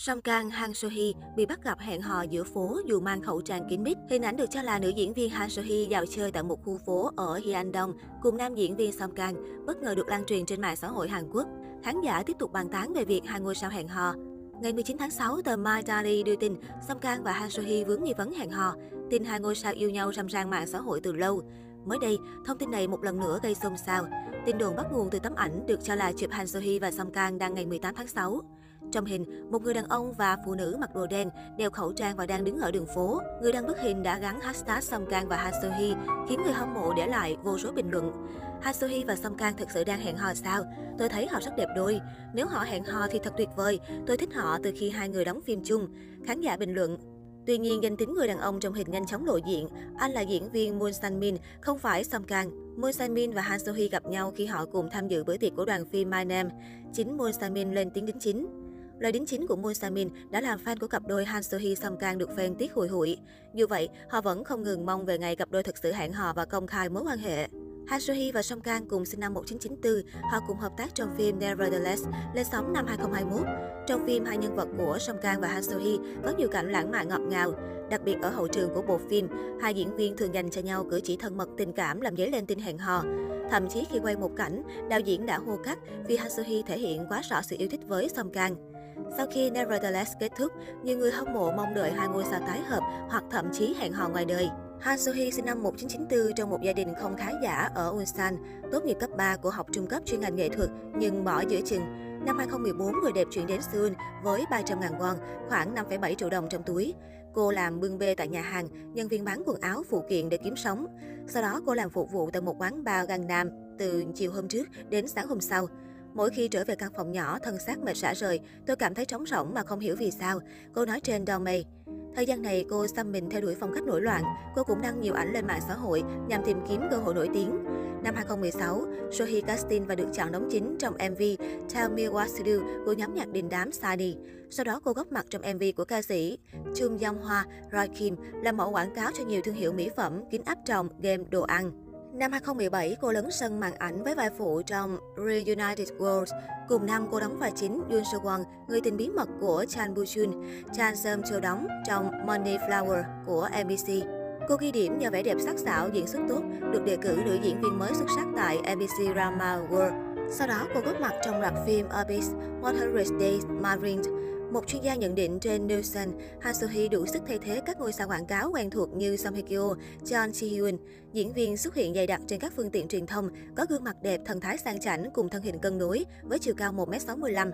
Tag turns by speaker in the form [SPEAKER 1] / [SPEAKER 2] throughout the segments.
[SPEAKER 1] Song Kang, Han So Hee bị bắt gặp hẹn hò giữa phố dù mang khẩu trang kín mít. Hình ảnh được cho là nữ diễn viên Han So Hee dạo chơi tại một khu phố ở Hyandong cùng nam diễn viên Song Kang bất ngờ được lan truyền trên mạng xã hội Hàn Quốc. Khán giả tiếp tục bàn tán về việc hai ngôi sao hẹn hò. Ngày 19 tháng 6, tờ My Daily đưa tin Song Kang và Han So Hee vướng nghi vấn hẹn hò. Tin hai ngôi sao yêu nhau râm ran mạng xã hội từ lâu. Mới đây, thông tin này một lần nữa gây xôn xao. Tin đồn bắt nguồn từ tấm ảnh được cho là chụp Han So Hee và Song Kang đang ngày 18 tháng 6. Trong hình, một người đàn ông và phụ nữ mặc đồ đen, đeo khẩu trang và đang đứng ở đường phố. Người đăng bức hình đã gắn hashtag Song Kang và Han So Hee, khiến người hâm mộ để lại vô số bình luận. Han So Hee và Song Kang thực sự đang hẹn hò sao? Tôi thấy họ rất đẹp đôi. Nếu họ hẹn hò thì thật tuyệt vời. Tôi thích họ từ khi hai người đóng phim chung. Khán giả bình luận, Tuy nhiên, danh tính người đàn ông trong hình nhanh chóng lộ diện. Anh là diễn viên Moon San Min, không phải Song Kang. Moon San Min và Han So Hee gặp nhau khi họ cùng tham dự bữa tiệc của đoàn phim My Name. Chính Moon San Min lên tiếng đính chính. Lời đính chính của Moon Samin đã làm fan của cặp đôi Han So Hee Song Kang được fan tiếc hụi hụi. Dù vậy, họ vẫn không ngừng mong về ngày cặp đôi thực sự hẹn hò và công khai mối quan hệ. Han So Hee và Song Kang cùng sinh năm 1994, họ cùng hợp tác trong phim Nevertheless lên sóng năm 2021. Trong phim, hai nhân vật của Song Kang và Han So Hee có nhiều cảnh lãng mạn ngọt ngào. Đặc biệt ở hậu trường của bộ phim, hai diễn viên thường dành cho nhau cử chỉ thân mật tình cảm làm dấy lên tin hẹn hò. Thậm chí khi quay một cảnh, đạo diễn đã hô cắt vì Han So Hee thể hiện quá rõ sự yêu thích với Song Kang. Sau khi Nevertheless kết thúc, nhiều người hâm mộ mong đợi hai ngôi sao tái hợp hoặc thậm chí hẹn hò ngoài đời. Han Sohee sinh năm 1994 trong một gia đình không khá giả ở Ulsan, tốt nghiệp cấp 3 của học trung cấp chuyên ngành nghệ thuật nhưng bỏ giữa chừng. Năm 2014, người đẹp chuyển đến Seoul với 300.000 won, khoảng 5,7 triệu đồng trong túi. Cô làm bưng bê tại nhà hàng, nhân viên bán quần áo phụ kiện để kiếm sống. Sau đó cô làm phục vụ tại một quán bar Gangnam từ chiều hôm trước đến sáng hôm sau. Mỗi khi trở về căn phòng nhỏ, thân xác mệt rã rời, tôi cảm thấy trống rỗng mà không hiểu vì sao. Cô nói trên Domay. Thời gian này, cô xăm mình theo đuổi phong cách nổi loạn. Cô cũng đăng nhiều ảnh lên mạng xã hội nhằm tìm kiếm cơ hội nổi tiếng. Năm 2016, Sohee casting và được chọn đóng chính trong MV Tell Me What to Do của nhóm nhạc đình đám Sunny. Sau đó, cô góp mặt trong MV của ca sĩ Chung Yong Hoa, Roy Kim, làm mẫu quảng cáo cho nhiều thương hiệu mỹ phẩm, kính áp tròng, game, đồ ăn. Năm 2017, cô lấn sân màn ảnh với vai phụ trong Reunited Worlds. Cùng năm, cô đóng vai chính Yoon So Won, người tình bí mật của Chan Bu Jun. Chan Seom Cho đóng trong Money Flower của MBC. Cô ghi điểm nhờ vẻ đẹp sắc sảo, diễn xuất tốt, được đề cử nữ diễn viên mới xuất sắc tại MBC Drama World. Sau đó, cô góp mặt trong loạt phim Abyss, 100 Days Marine, một chuyên gia nhận định trên Nielsen, Ha So Hee đủ sức thay thế các ngôi sao quảng cáo quen thuộc như Song Hye Kyo, John Ji Hyun. Diễn viên xuất hiện dày đặc trên các phương tiện truyền thông, có gương mặt đẹp, thần thái sang chảnh cùng thân hình cân đối với chiều cao 1m65.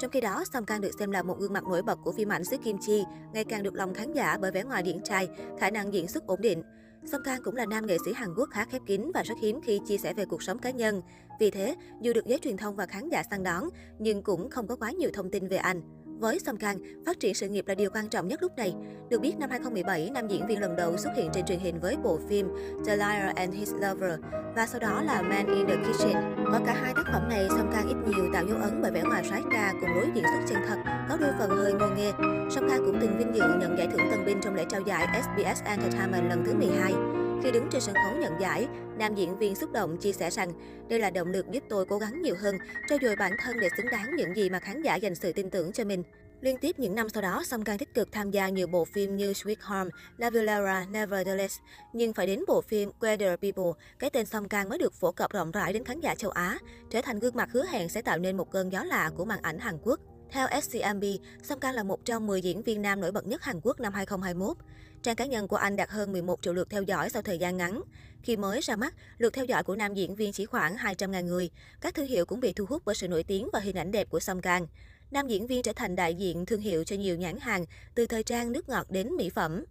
[SPEAKER 1] Trong khi đó, Song Kang được xem là một gương mặt nổi bật của phim ảnh xứ Kim Chi, ngày càng được lòng khán giả bởi vẻ ngoài điển trai, khả năng diễn xuất ổn định. Song Kang cũng là nam nghệ sĩ Hàn Quốc khá khép kín và rất hiếm khi chia sẻ về cuộc sống cá nhân. Vì thế, dù được giới truyền thông và khán giả săn đón, nhưng cũng không có quá nhiều thông tin về anh. Với Song Kang, phát triển sự nghiệp là điều quan trọng nhất lúc này. Được biết, năm 2017, nam diễn viên lần đầu xuất hiện trên truyền hình với bộ phim The Liar and His Lover và sau đó là Man in the Kitchen. Có cả hai tác phẩm này, Song Kang ít nhiều tạo dấu ấn bởi vẻ ngoài soái ca cùng lối diễn xuất chân thật, có đôi phần hơi ngô nghê. Song Kang cũng từng vinh dự nhận giải thưởng tân binh trong lễ trao giải SBS Entertainment lần thứ 12. Khi đứng trên sân khấu nhận giải, nam diễn viên xúc động chia sẻ rằng đây là động lực giúp tôi cố gắng nhiều hơn, trau dồi bản thân để xứng đáng những gì mà khán giả dành sự tin tưởng cho mình. Liên tiếp những năm sau đó, Song Kang tích cực tham gia nhiều bộ phim như Sweet Home, La Villera, Nevertheless. Nhưng phải đến bộ phim Weather People, cái tên Song Kang mới được phổ cập rộng rãi đến khán giả châu Á, trở thành gương mặt hứa hẹn sẽ tạo nên một cơn gió lạ của màn ảnh Hàn Quốc. Theo SCMB, Song Kang là một trong 10 diễn viên nam nổi bật nhất Hàn Quốc năm 2021. Trang cá nhân của anh đạt hơn 11 triệu lượt theo dõi sau thời gian ngắn. Khi mới ra mắt, lượt theo dõi của nam diễn viên chỉ khoảng 200.000 người. Các thương hiệu cũng bị thu hút bởi sự nổi tiếng và hình ảnh đẹp của Song Kang. Nam diễn viên trở thành đại diện thương hiệu cho nhiều nhãn hàng, từ thời trang nước ngọt đến mỹ phẩm.